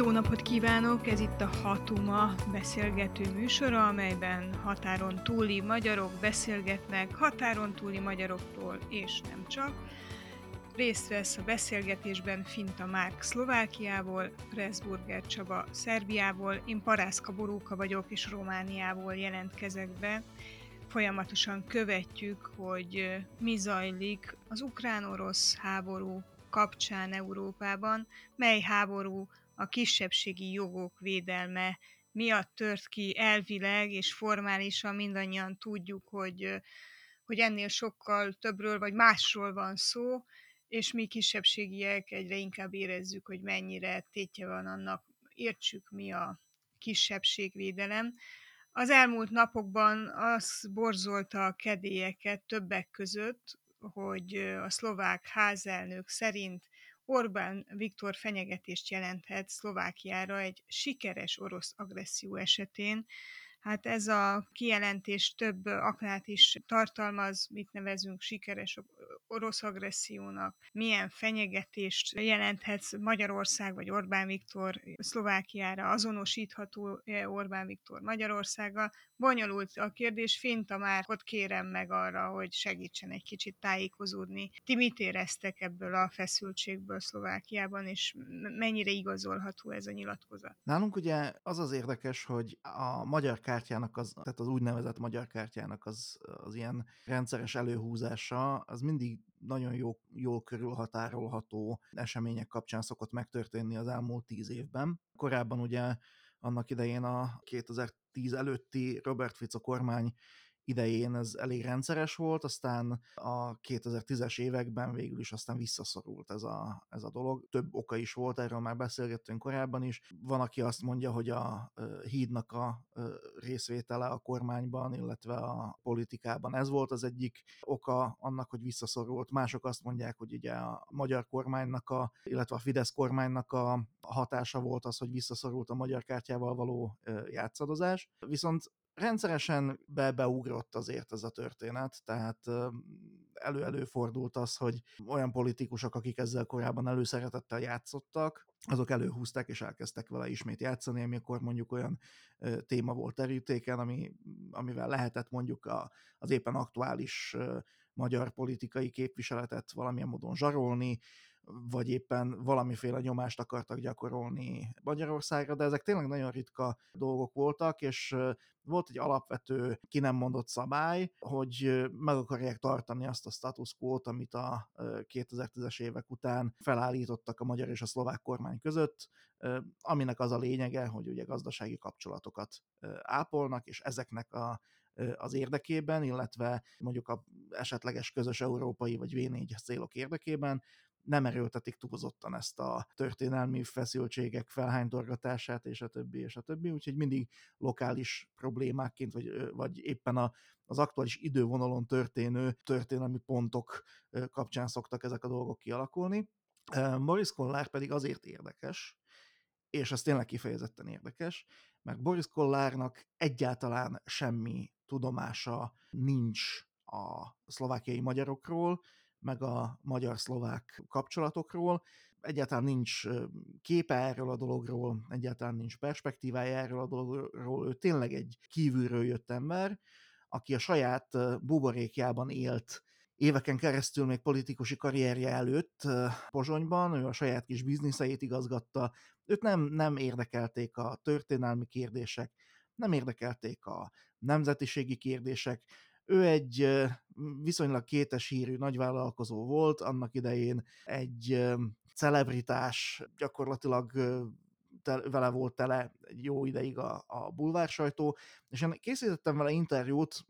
Jó napot kívánok! Ez itt a Hatuma beszélgető műsora, amelyben határon túli magyarok beszélgetnek határon túli magyarokról, és nem csak. Részt vesz a beszélgetésben Finta Márk Szlovákiából, Pressburger Csaba Szerbiából, én Parászka Boróka vagyok, és Romániából jelentkezek be. Folyamatosan követjük, hogy mi zajlik az ukrán-orosz háború kapcsán Európában, mely háború a kisebbségi jogok védelme miatt tört ki elvileg és formálisan mindannyian tudjuk, hogy, hogy ennél sokkal többről vagy másról van szó, és mi kisebbségiek egyre inkább érezzük, hogy mennyire tétje van annak, értsük mi a kisebbségvédelem. Az elmúlt napokban az borzolta a kedélyeket többek között, hogy a szlovák házelnök szerint Orbán Viktor fenyegetést jelenthet Szlovákiára egy sikeres orosz agresszió esetén, Hát ez a kijelentés több aknát is tartalmaz, mit nevezünk sikeres orosz agressziónak, milyen fenyegetést jelenthet Magyarország vagy Orbán Viktor Szlovákiára, azonosítható Orbán Viktor Magyarországa. Bonyolult a kérdés, Finta már ott kérem meg arra, hogy segítsen egy kicsit tájékozódni. Ti mit éreztek ebből a feszültségből Szlovákiában, és mennyire igazolható ez a nyilatkozat? Nálunk ugye az az érdekes, hogy a magyar kártyának, az, tehát az úgynevezett magyar kártyának az, az ilyen rendszeres előhúzása, az mindig nagyon jó, jól körülhatárolható események kapcsán szokott megtörténni az elmúlt tíz évben. Korábban ugye annak idején a 2010 előtti Robert Fico kormány idején ez elég rendszeres volt, aztán a 2010-es években végül is aztán visszaszorult ez a, ez a dolog. Több oka is volt, erről már beszélgettünk korábban is. Van, aki azt mondja, hogy a hídnak a részvétele a kormányban, illetve a politikában ez volt az egyik oka annak, hogy visszaszorult. Mások azt mondják, hogy ugye a magyar kormánynak, a, illetve a Fidesz kormánynak a hatása volt az, hogy visszaszorult a magyar kártyával való játszadozás. Viszont rendszeresen be beugrott azért ez a történet, tehát elő-elő fordult az, hogy olyan politikusok, akik ezzel korábban előszeretettel játszottak, azok előhúzták és elkezdtek vele ismét játszani, amikor mondjuk olyan téma volt terítéken, ami, amivel lehetett mondjuk a, az éppen aktuális magyar politikai képviseletet valamilyen módon zsarolni, vagy éppen valamiféle nyomást akartak gyakorolni Magyarországra, de ezek tényleg nagyon ritka dolgok voltak, és volt egy alapvető ki nem mondott szabály, hogy meg akarják tartani azt a status quo-t, amit a 2010-es évek után felállítottak a magyar és a szlovák kormány között, aminek az a lényege, hogy ugye gazdasági kapcsolatokat ápolnak, és ezeknek a az érdekében, illetve mondjuk a esetleges közös európai vagy V4 célok érdekében nem erőltetik túlzottan ezt a történelmi feszültségek felhánytorgatását, és a többi, és a többi, úgyhogy mindig lokális problémákként, vagy, vagy éppen a, az aktuális idővonalon történő történelmi pontok kapcsán szoktak ezek a dolgok kialakulni. Boris Kollár pedig azért érdekes, és ez tényleg kifejezetten érdekes, mert Boris Kollárnak egyáltalán semmi tudomása nincs a szlovákiai magyarokról, meg a magyar-szlovák kapcsolatokról. Egyáltalán nincs képe erről a dologról, egyáltalán nincs perspektívája erről a dologról. Ő tényleg egy kívülről jött ember, aki a saját buborékjában élt éveken keresztül még politikusi karrierje előtt Pozsonyban, ő a saját kis bizniszeit igazgatta, őt nem, nem érdekelték a történelmi kérdések, nem érdekelték a nemzetiségi kérdések, ő egy viszonylag kétes hírű nagyvállalkozó volt, annak idején egy celebritás, gyakorlatilag vele volt tele jó ideig a, a bulvár sajtó, és én készítettem vele interjút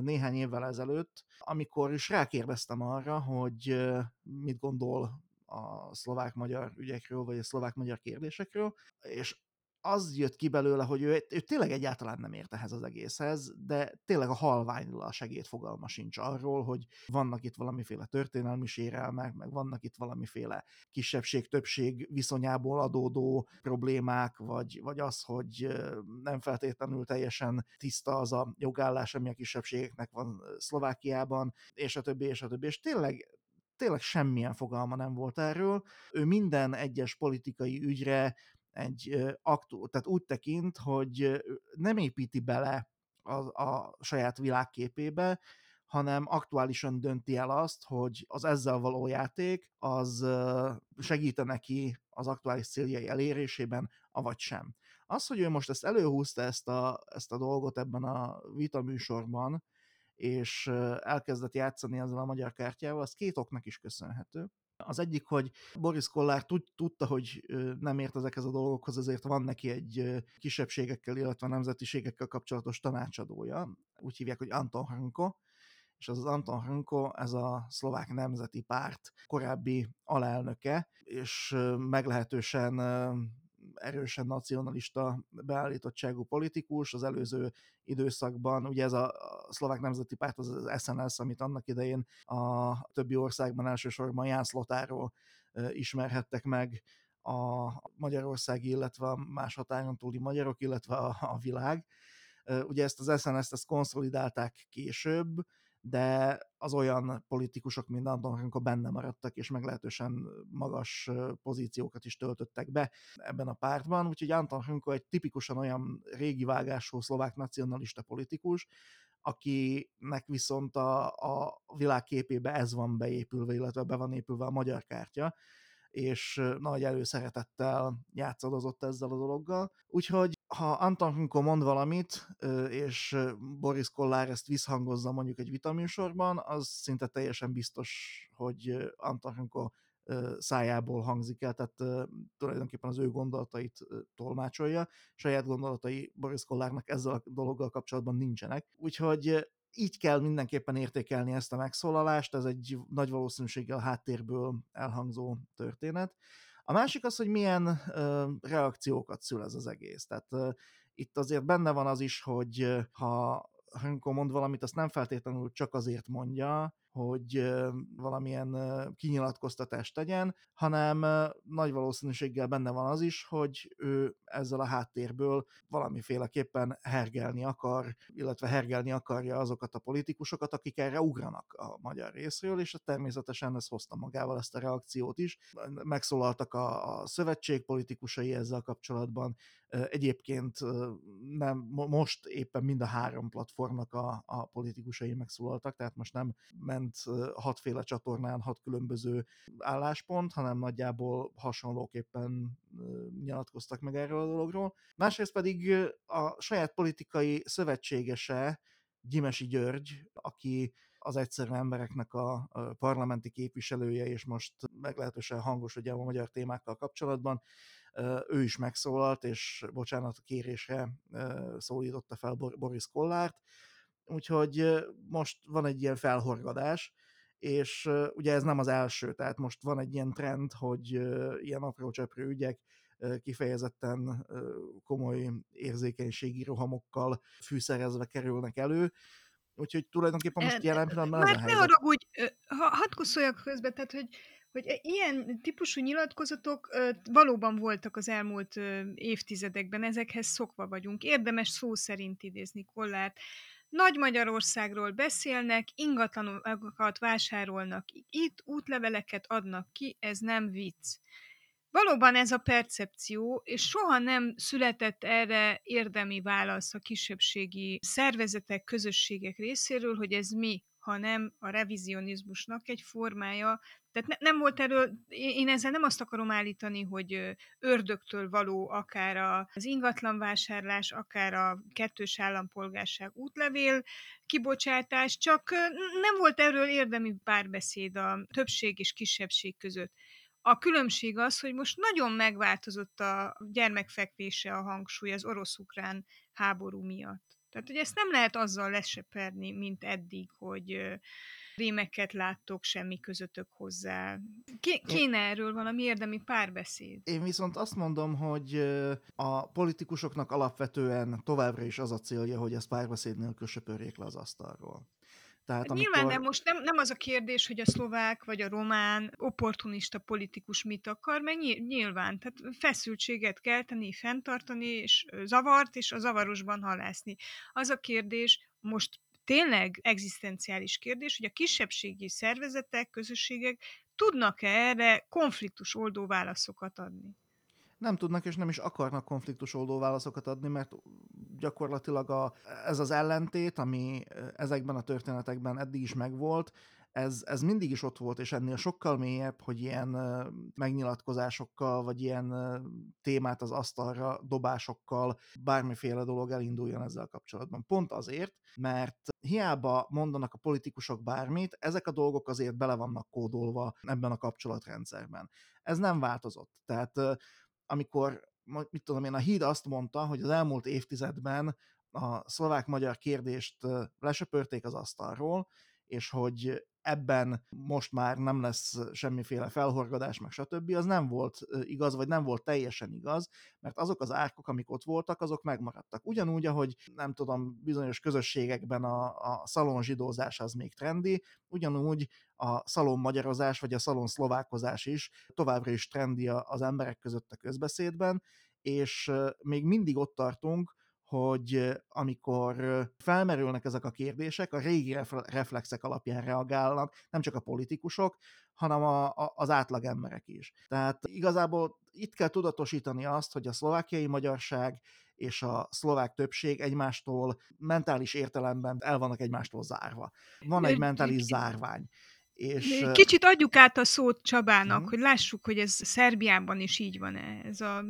néhány évvel ezelőtt, amikor is rákérdeztem arra, hogy mit gondol a szlovák-magyar ügyekről, vagy a szlovák-magyar kérdésekről, és az jött ki belőle, hogy ő, ő tényleg egyáltalán nem ért ehhez az egészhez, de tényleg a halványla segít fogalma sincs arról, hogy vannak itt valamiféle történelmi sérelmek, meg vannak itt valamiféle kisebbség-többség viszonyából adódó problémák, vagy, vagy az, hogy nem feltétlenül teljesen tiszta az a jogállás, ami a kisebbségeknek van Szlovákiában, és a többi, és a többi. És tényleg tényleg semmilyen fogalma nem volt erről. Ő minden egyes politikai ügyre egy aktu, tehát úgy tekint, hogy nem építi bele a, a saját világképébe, hanem aktuálisan dönti el azt, hogy az ezzel való játék az segíte neki az aktuális céljai elérésében, avagy sem. Az, hogy ő most ezt előhúzta ezt a, ezt a dolgot ebben a vitaműsorban, és elkezdett játszani ezzel a magyar kártyával, az két oknak is köszönhető. Az egyik, hogy Boris Kollár tud, tudta, hogy nem ért ezekhez a dolgokhoz, ezért van neki egy kisebbségekkel, illetve nemzetiségekkel kapcsolatos tanácsadója. Úgy hívják, hogy Anton Hanko, és az Anton Hanko, ez a szlovák nemzeti párt korábbi alelnöke, és meglehetősen erősen nacionalista beállítottságú politikus, az előző időszakban, ugye ez a szlovák nemzeti párt, az az SNS, amit annak idején a többi országban elsősorban Ján Szlotáról ismerhettek meg a magyarországi, illetve a más határon túli magyarok, illetve a, a világ. Ugye ezt az SNS-t ezt konszolidálták később, de az olyan politikusok, mint Anton Hanko benne maradtak, és meglehetősen magas pozíciókat is töltöttek be ebben a pártban, úgyhogy Anton Hanko egy tipikusan olyan régi vágású szlovák nacionalista politikus, akinek viszont a, a világképébe ez van beépülve, illetve be van épülve a magyar kártya, és nagy előszeretettel játszadozott ezzel a dologgal. Úgyhogy ha Anton Hunko mond valamit, és Boris Kollár ezt visszhangozza mondjuk egy vitaműsorban, az szinte teljesen biztos, hogy Anton Hunko szájából hangzik el, tehát tulajdonképpen az ő gondolatait tolmácsolja. Saját gondolatai Boris Kollárnak ezzel a dologgal kapcsolatban nincsenek. Úgyhogy így kell mindenképpen értékelni ezt a megszólalást, ez egy nagy valószínűséggel háttérből elhangzó történet. A másik az, hogy milyen ö, reakciókat szül ez az egész. Tehát ö, itt azért benne van az is, hogy ha Hönko mond valamit, azt nem feltétlenül csak azért mondja, hogy valamilyen kinyilatkoztatást tegyen, hanem nagy valószínűséggel benne van az is, hogy ő ezzel a háttérből valamiféleképpen hergelni akar, illetve hergelni akarja azokat a politikusokat, akik erre ugranak a magyar részről, és természetesen ez hozta magával ezt a reakciót is. Megszólaltak a, a szövetség politikusai ezzel kapcsolatban, Egyébként nem, most éppen mind a három platformnak a, a politikusai megszólaltak, tehát most nem ment hatféle csatornán hat különböző álláspont, hanem nagyjából hasonlóképpen nyilatkoztak meg erről a dologról. Másrészt pedig a saját politikai szövetségese, Gyimesi György, aki az egyszerű embereknek a parlamenti képviselője, és most meglehetősen hangos ugye a magyar témákkal kapcsolatban, ő is megszólalt, és bocsánat kérésre szólította fel Boris Kollárt, úgyhogy most van egy ilyen felhorgadás, és ugye ez nem az első, tehát most van egy ilyen trend, hogy ilyen apró cseprő ügyek kifejezetten komoly érzékenységi rohamokkal fűszerezve kerülnek elő, Úgyhogy tulajdonképpen most jelen pillanatban ez a helyzet. ne haragudj, ha, hadd közben, tehát hogy hogy e, ilyen típusú nyilatkozatok valóban voltak az elmúlt évtizedekben, ezekhez szokva vagyunk. Érdemes szó szerint idézni Kollárt. Nagy Magyarországról beszélnek, ingatlanokat vásárolnak itt, útleveleket adnak ki, ez nem vicc. Valóban ez a percepció, és soha nem született erre érdemi válasz a kisebbségi szervezetek, közösségek részéről, hogy ez mi, hanem a revizionizmusnak egy formája, tehát ne, nem volt erről, én ezzel nem azt akarom állítani, hogy ördögtől való akár az ingatlanvásárlás, akár a kettős állampolgárság útlevél kibocsátás, csak nem volt erről érdemi párbeszéd a többség és kisebbség között. A különbség az, hogy most nagyon megváltozott a gyermekfekvése a hangsúly az orosz-ukrán háború miatt. Tehát, hogy ezt nem lehet azzal leseperni, mint eddig, hogy rémeket láttok, semmi közöttök hozzá. Kéne erről valami érdemi párbeszéd. Én viszont azt mondom, hogy a politikusoknak alapvetően továbbra is az a célja, hogy ezt párbeszéd nélkül söpörjék le az asztalról. Tehát hát amikor... Nyilván nem, most nem, nem az a kérdés, hogy a szlovák vagy a román opportunista politikus mit akar, mert nyilván, tehát feszültséget kelteni, fenntartani, és zavart, és a zavarosban halászni. Az a kérdés, most tényleg egzisztenciális kérdés, hogy a kisebbségi szervezetek, közösségek tudnak-e erre konfliktus oldó válaszokat adni? Nem tudnak és nem is akarnak konfliktusoldó válaszokat adni, mert gyakorlatilag a, ez az ellentét, ami ezekben a történetekben eddig is megvolt, ez, ez mindig is ott volt, és ennél sokkal mélyebb, hogy ilyen megnyilatkozásokkal, vagy ilyen témát az asztalra dobásokkal bármiféle dolog elinduljon ezzel kapcsolatban. Pont azért, mert hiába mondanak a politikusok bármit, ezek a dolgok azért bele vannak kódolva ebben a kapcsolatrendszerben. Ez nem változott. Tehát amikor mit tudom én, a híd azt mondta, hogy az elmúlt évtizedben a szlovák-magyar kérdést lesöpörték az asztalról, és hogy ebben most már nem lesz semmiféle felhorgadás, meg stb., az nem volt igaz, vagy nem volt teljesen igaz, mert azok az árkok, amik ott voltak, azok megmaradtak. Ugyanúgy, ahogy nem tudom, bizonyos közösségekben a, a szalon zsidózás az még trendi, ugyanúgy a szalon magyarozás, vagy a szalon szlovákozás is továbbra is trendi az emberek között a közbeszédben, és még mindig ott tartunk, hogy amikor felmerülnek ezek a kérdések, a régi reflexek alapján reagálnak, nem csak a politikusok, hanem a, a, az átlag emberek is. Tehát igazából itt kell tudatosítani azt, hogy a szlovákiai magyarság és a szlovák többség egymástól mentális értelemben el vannak egymástól zárva. Van egy mentális zárvány. És... Kicsit adjuk át a szót Csabának, uh-huh. hogy lássuk, hogy ez Szerbiában is így van-e. Ez a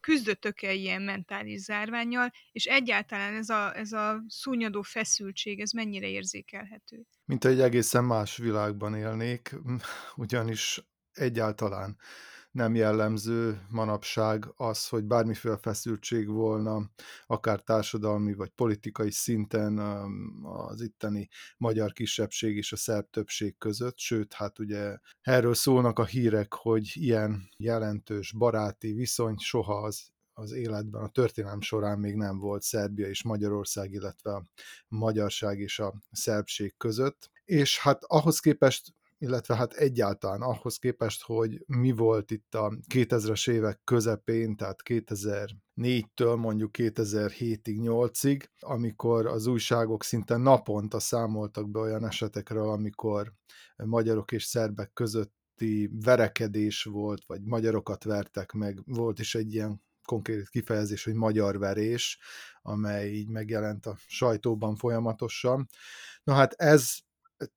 küzdöttök-e ilyen mentális zárványjal, és egyáltalán ez a, ez a szúnyadó feszültség, ez mennyire érzékelhető? Mint egy egészen más világban élnék, ugyanis egyáltalán nem jellemző manapság az, hogy bármiféle feszültség volna, akár társadalmi vagy politikai szinten az itteni magyar kisebbség és a szerb többség között, sőt, hát ugye erről szólnak a hírek, hogy ilyen jelentős baráti viszony soha az az életben, a történelem során még nem volt Szerbia és Magyarország, illetve a magyarság és a szerbség között. És hát ahhoz képest illetve hát egyáltalán ahhoz képest, hogy mi volt itt a 2000-es évek közepén, tehát 2004-től mondjuk 2007-ig, 8-ig, amikor az újságok szinte naponta számoltak be olyan esetekről, amikor magyarok és szerbek közötti verekedés volt, vagy magyarokat vertek meg, volt is egy ilyen konkrét kifejezés, hogy magyar verés, amely így megjelent a sajtóban folyamatosan. Na hát ez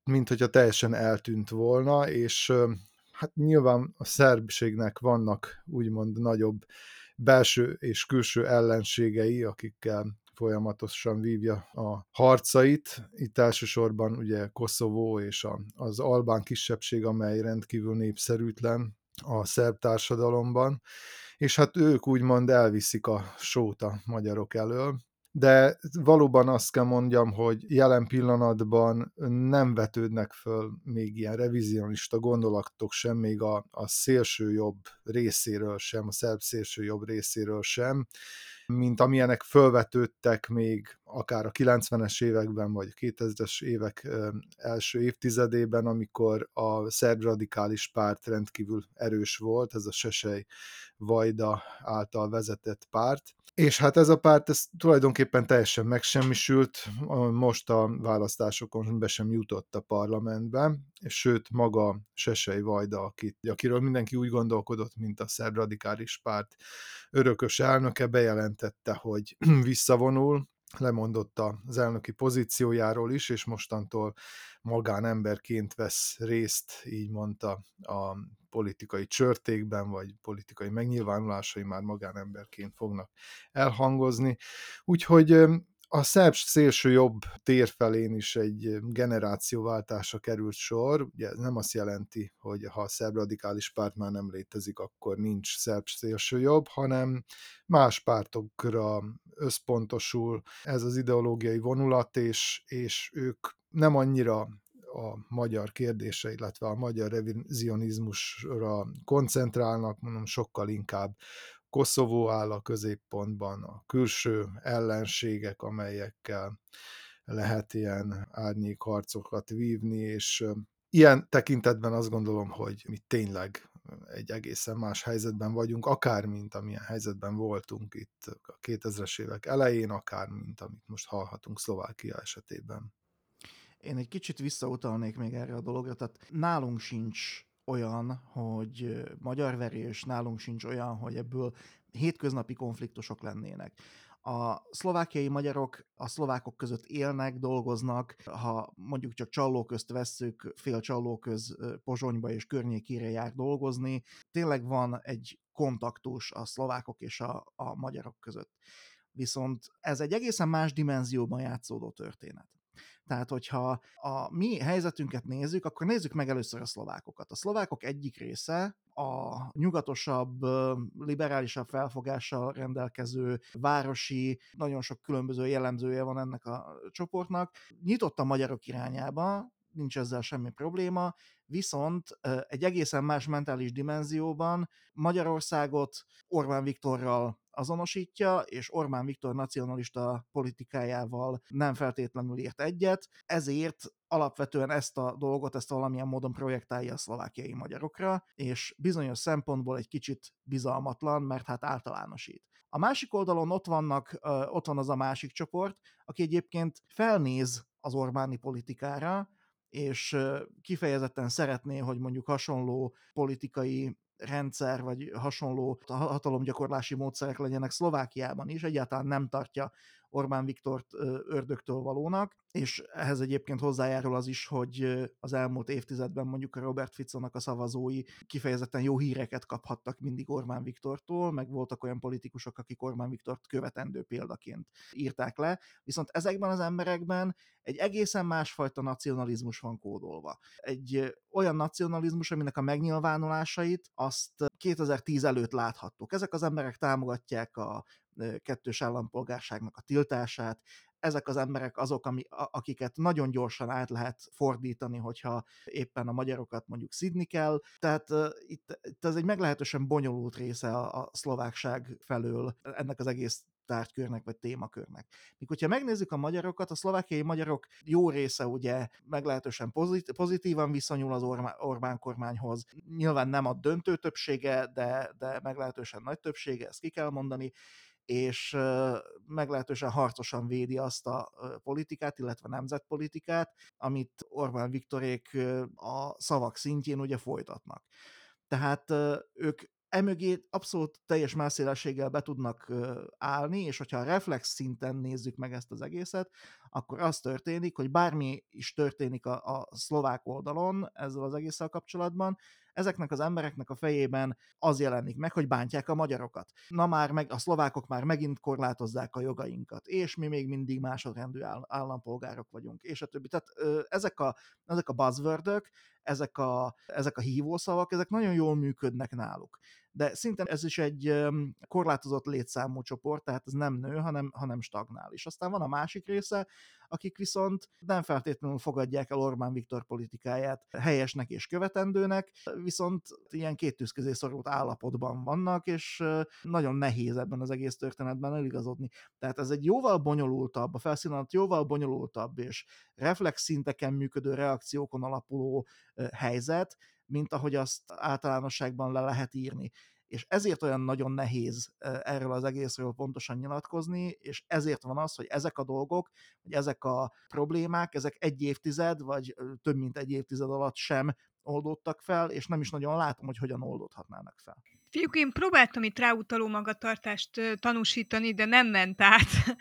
mint hogyha teljesen eltűnt volna, és hát nyilván a szerbségnek vannak úgymond nagyobb belső és külső ellenségei, akikkel folyamatosan vívja a harcait. Itt elsősorban ugye Koszovó és az albán kisebbség, amely rendkívül népszerűtlen a szerb társadalomban, és hát ők úgymond elviszik a sót a magyarok elől, de valóban azt kell mondjam, hogy jelen pillanatban nem vetődnek föl még ilyen revizionista gondolatok sem, még a, a szélső jobb részéről sem, a szerb szélső jobb részéről sem, mint amilyenek fölvetődtek még akár a 90-es években, vagy a 2000-es évek első évtizedében, amikor a szerb radikális párt rendkívül erős volt, ez a Sesej Vajda által vezetett párt, és hát ez a párt ez tulajdonképpen teljesen megsemmisült, most a választásokon be sem jutott a parlamentbe, sőt maga Sesej Vajda, akit, akiről mindenki úgy gondolkodott, mint a szerb radikális párt örökös elnöke, bejelentette, hogy visszavonul, lemondott az elnöki pozíciójáról is, és mostantól magánemberként vesz részt, így mondta, a politikai csörtékben, vagy politikai megnyilvánulásai már magánemberként fognak elhangozni. Úgyhogy a szerb szélső jobb tér felén is egy generációváltásra került sor. Ugye nem azt jelenti, hogy ha a szerb radikális párt már nem létezik, akkor nincs szerb szélső jobb, hanem más pártokra összpontosul ez az ideológiai vonulat, és, és ők nem annyira a magyar kérdése, illetve a magyar revizionizmusra koncentrálnak, mondom, sokkal inkább Koszovó áll a középpontban, a külső ellenségek, amelyekkel lehet ilyen árnyékharcokat vívni, és ilyen tekintetben azt gondolom, hogy mi tényleg egy egészen más helyzetben vagyunk, akár mint amilyen helyzetben voltunk itt a 2000-es évek elején, akár mint amit most hallhatunk Szlovákia esetében. Én egy kicsit visszautalnék még erre a dologra, tehát nálunk sincs olyan, hogy magyar verés, nálunk sincs olyan, hogy ebből hétköznapi konfliktusok lennének. A szlovákiai magyarok a szlovákok között élnek, dolgoznak, ha mondjuk csak csallóközt vesszük, fél csallóköz Pozsonyba és környékére jár dolgozni, tényleg van egy kontaktus a szlovákok és a, a magyarok között. Viszont ez egy egészen más dimenzióban játszódó történet. Tehát, hogyha a mi helyzetünket nézzük, akkor nézzük meg először a szlovákokat. A szlovákok egyik része a nyugatosabb, liberálisabb felfogással rendelkező városi, nagyon sok különböző jellemzője van ennek a csoportnak, nyitott a magyarok irányába, nincs ezzel semmi probléma, viszont egy egészen más mentális dimenzióban Magyarországot Orbán Viktorral azonosítja, és Orbán Viktor nacionalista politikájával nem feltétlenül ért egyet, ezért alapvetően ezt a dolgot, ezt valamilyen módon projektálja a szlovákiai magyarokra, és bizonyos szempontból egy kicsit bizalmatlan, mert hát általánosít. A másik oldalon ott, vannak, ott van az a másik csoport, aki egyébként felnéz az Orbáni politikára, és kifejezetten szeretné, hogy mondjuk hasonló politikai rendszer, vagy hasonló hatalomgyakorlási módszerek legyenek Szlovákiában is, egyáltalán nem tartja Orbán Viktort ördögtől valónak, és ehhez egyébként hozzájárul az is, hogy az elmúlt évtizedben mondjuk a Robert Ficonak a szavazói kifejezetten jó híreket kaphattak mindig Orbán Viktortól, meg voltak olyan politikusok, akik Orbán Viktort követendő példaként írták le, viszont ezekben az emberekben egy egészen másfajta nacionalizmus van kódolva. Egy olyan nacionalizmus, aminek a megnyilvánulásait azt 2010 előtt láthattuk. Ezek az emberek támogatják a kettős állampolgárságnak a tiltását, ezek az emberek azok, ami, akiket nagyon gyorsan át lehet fordítani, hogyha éppen a magyarokat mondjuk szidni kell. Tehát uh, itt, itt ez egy meglehetősen bonyolult része a, a szlovákság felől ennek az egész tárgykörnek vagy témakörnek. Míg hogyha megnézzük a magyarokat, a szlovákiai magyarok jó része ugye meglehetősen pozit- pozitívan viszonyul az Orbán kormányhoz. Nyilván nem a döntő többsége, de, de meglehetősen nagy többsége, ezt ki kell mondani és meglehetősen harcosan védi azt a politikát, illetve nemzetpolitikát, amit Orbán Viktorék a szavak szintjén ugye folytatnak. Tehát ők emögé abszolút teljes messzélességgel be tudnak állni, és hogyha a reflex szinten nézzük meg ezt az egészet, akkor az történik, hogy bármi is történik a, a szlovák oldalon ezzel az egésszel kapcsolatban, ezeknek az embereknek a fejében az jelenik meg, hogy bántják a magyarokat. Na már meg a szlovákok már megint korlátozzák a jogainkat, és mi még mindig másodrendű állampolgárok vagyunk, és a többi. Tehát ezek a, ezek a buzzwordök, ezek a, ezek a hívószavak, ezek nagyon jól működnek náluk. De szinte ez is egy korlátozott létszámú csoport, tehát ez nem nő, hanem, hanem stagnál. És aztán van a másik része, akik viszont nem feltétlenül fogadják el Orbán Viktor politikáját helyesnek és követendőnek, viszont ilyen két tűzközé szorult állapotban vannak, és nagyon nehéz ebben az egész történetben eligazodni. Tehát ez egy jóval bonyolultabb, a felszínalat jóval bonyolultabb, és reflex szinteken működő reakciókon alapuló helyzet, mint ahogy azt általánosságban le lehet írni és ezért olyan nagyon nehéz erről az egészről pontosan nyilatkozni, és ezért van az, hogy ezek a dolgok, hogy ezek a problémák, ezek egy évtized, vagy több mint egy évtized alatt sem oldódtak fel, és nem is nagyon látom, hogy hogyan oldódhatnának fel. Fiúk, én próbáltam itt ráutaló magatartást tanúsítani, de nem ment át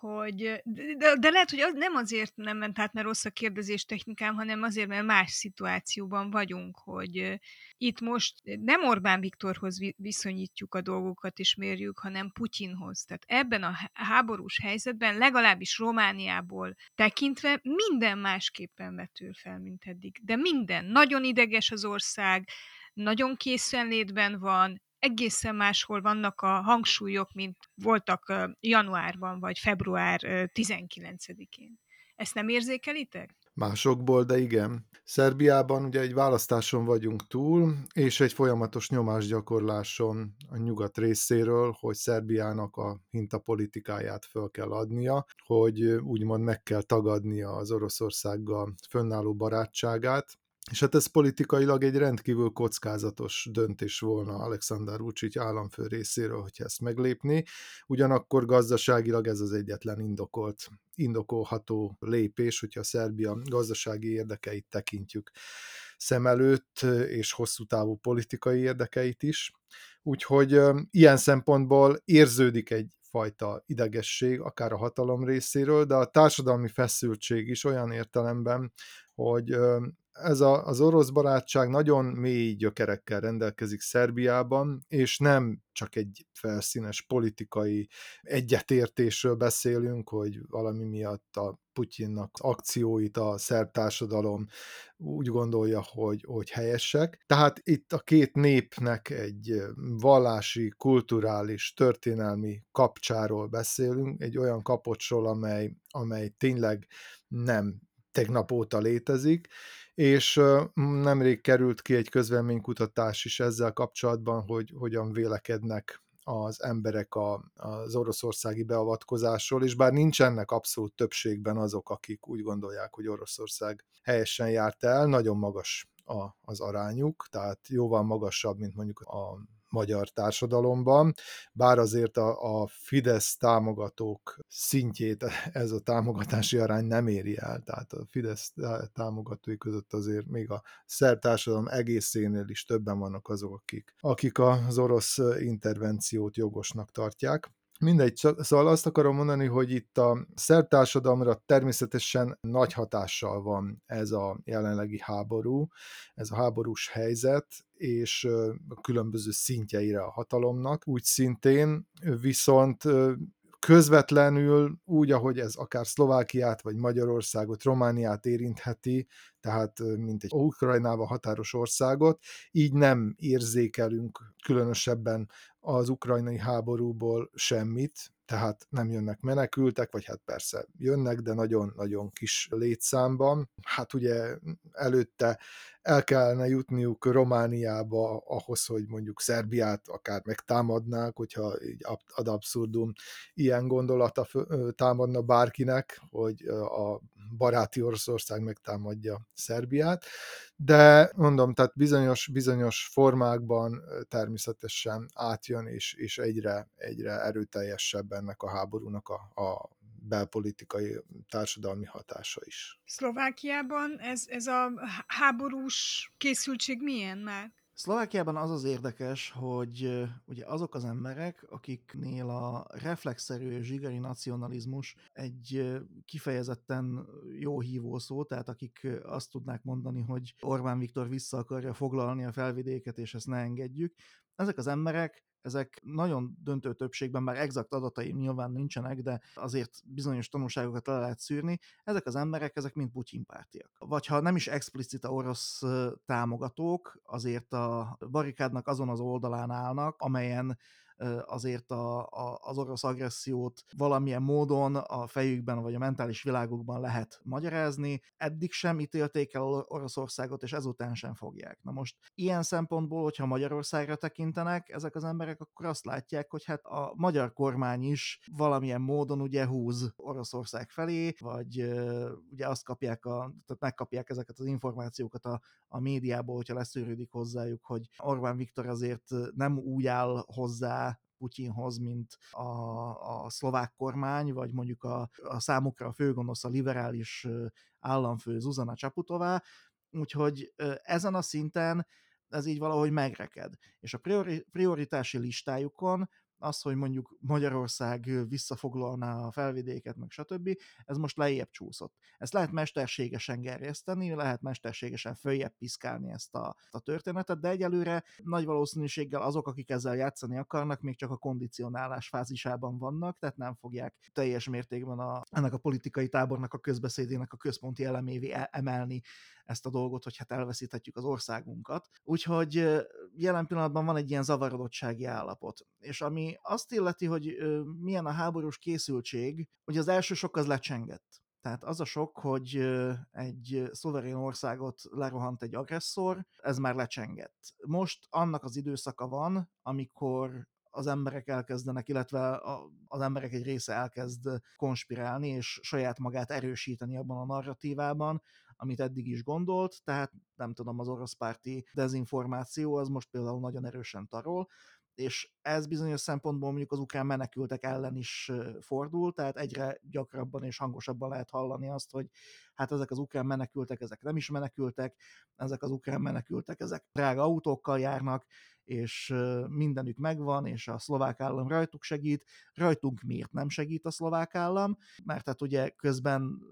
hogy, de, de lehet, hogy az nem azért nem ment át, mert rossz a kérdezés technikám, hanem azért, mert más szituációban vagyunk, hogy itt most nem Orbán Viktorhoz viszonyítjuk a dolgokat és mérjük, hanem Putyinhoz. Tehát ebben a háborús helyzetben, legalábbis Romániából tekintve minden másképpen vetül fel, mint eddig. De minden. Nagyon ideges az ország, nagyon készenlétben van, egészen máshol vannak a hangsúlyok, mint voltak januárban vagy február 19-én. Ezt nem érzékelitek? Másokból, de igen. Szerbiában ugye egy választáson vagyunk túl, és egy folyamatos nyomásgyakorláson a nyugat részéről, hogy Szerbiának a hintapolitikáját föl kell adnia, hogy úgymond meg kell tagadnia az Oroszországgal fönnálló barátságát, és hát ez politikailag egy rendkívül kockázatos döntés volna Alexander Vucic államfő részéről, hogyha ezt meglépni. Ugyanakkor gazdaságilag ez az egyetlen indokolt, indokolható lépés, hogyha a Szerbia gazdasági érdekeit tekintjük szem előtt, és hosszú távú politikai érdekeit is. Úgyhogy ilyen szempontból érződik egy fajta idegesség, akár a hatalom részéről, de a társadalmi feszültség is olyan értelemben, hogy ez a, az orosz barátság nagyon mély gyökerekkel rendelkezik Szerbiában, és nem csak egy felszínes politikai egyetértésről beszélünk, hogy valami miatt a Putyinnak akcióit a szerb társadalom úgy gondolja, hogy, hogy helyesek. Tehát itt a két népnek egy vallási, kulturális, történelmi kapcsáról beszélünk, egy olyan kapocsról, amely, amely tényleg nem tegnap óta létezik, és nemrég került ki egy közvelménykutatás is ezzel kapcsolatban, hogy hogyan vélekednek az emberek a, az oroszországi beavatkozásról, és bár nincsenek abszolút többségben azok, akik úgy gondolják, hogy Oroszország helyesen járt el, nagyon magas a, az arányuk, tehát jóval magasabb, mint mondjuk a magyar társadalomban, bár azért a, a Fidesz támogatók szintjét ez a támogatási arány nem éri el, tehát a Fidesz támogatói között azért még a szerb társadalom egészénél is többen vannak azok, akik, akik az orosz intervenciót jogosnak tartják. Mindegy, szóval azt akarom mondani, hogy itt a szerb természetesen nagy hatással van ez a jelenlegi háború, ez a háborús helyzet, és a különböző szintjeire a hatalomnak. Úgy szintén viszont közvetlenül úgy, ahogy ez akár Szlovákiát, vagy Magyarországot, Romániát érintheti, tehát mint egy Ukrajnával határos országot, így nem érzékelünk különösebben az ukrajnai háborúból semmit, tehát nem jönnek menekültek, vagy hát persze jönnek, de nagyon-nagyon kis létszámban. Hát ugye előtte el kellene jutniuk Romániába ahhoz, hogy mondjuk Szerbiát akár megtámadnák, hogyha így ad abszurdum ilyen gondolata támadna bárkinek, hogy a baráti Oroszország megtámadja Szerbiát, de mondom, tehát bizonyos, bizonyos formákban természetesen átjön, és, és egyre, egyre erőteljesebb ennek a háborúnak a, a belpolitikai, társadalmi hatása is. Szlovákiában ez, ez a háborús készültség milyen már? Szlovákiában az az érdekes, hogy ugye azok az emberek, akiknél a reflexzerű zsigeri nacionalizmus egy kifejezetten jó hívószó, tehát akik azt tudnák mondani, hogy Orbán Viktor vissza akarja foglalni a felvidéket, és ezt ne engedjük, ezek az emberek ezek nagyon döntő többségben, már exakt adataim nyilván nincsenek, de azért bizonyos tanulságokat le lehet szűrni, ezek az emberek, ezek mind Putyin pártiak. Vagy ha nem is explicita orosz támogatók, azért a barikádnak azon az oldalán állnak, amelyen azért a, a, az orosz agressziót valamilyen módon a fejükben vagy a mentális világukban lehet magyarázni. Eddig sem ítélték el Oroszországot, és ezután sem fogják. Na most ilyen szempontból, hogyha Magyarországra tekintenek ezek az emberek, akkor azt látják, hogy hát a magyar kormány is valamilyen módon ugye húz Oroszország felé, vagy ugye azt kapják, a, tehát megkapják ezeket az információkat a, a médiából, hogyha leszűrődik hozzájuk, hogy Orbán Viktor azért nem úgy áll hozzá Putyinhoz, mint a, a szlovák kormány, vagy mondjuk a, a számukra a főgonosz, a liberális államfő Zuzana Csaputová, úgyhogy ezen a szinten ez így valahogy megreked. És a priori, prioritási listájukon az, hogy mondjuk Magyarország visszafoglalná a felvidéket, meg stb., ez most lejjebb csúszott. Ezt lehet mesterségesen gerjeszteni, lehet mesterségesen följebb piszkálni ezt a, a történetet, de egyelőre nagy valószínűséggel azok, akik ezzel játszani akarnak, még csak a kondicionálás fázisában vannak, tehát nem fogják teljes mértékben a, ennek a politikai tábornak a közbeszédének a központi elemévé e-, emelni ezt a dolgot, hogy hát elveszíthetjük az országunkat. Úgyhogy jelen pillanatban van egy ilyen zavarodottsági állapot. És ami azt illeti, hogy milyen a háborús készültség, hogy az első sok az lecsengett. Tehát az a sok, hogy egy szuverén országot lerohant egy agresszor, ez már lecsengett. Most annak az időszaka van, amikor az emberek elkezdenek, illetve az emberek egy része elkezd konspirálni, és saját magát erősíteni abban a narratívában, amit eddig is gondolt, tehát nem tudom, az orosz párti dezinformáció az most például nagyon erősen tarol, és ez bizonyos szempontból mondjuk az ukrán menekültek ellen is fordul, tehát egyre gyakrabban és hangosabban lehet hallani azt, hogy hát ezek az ukrán menekültek, ezek nem is menekültek, ezek az ukrán menekültek, ezek drága autókkal járnak, és mindenük megvan, és a szlovák állam rajtuk segít, rajtunk miért nem segít a szlovák állam, mert hát ugye közben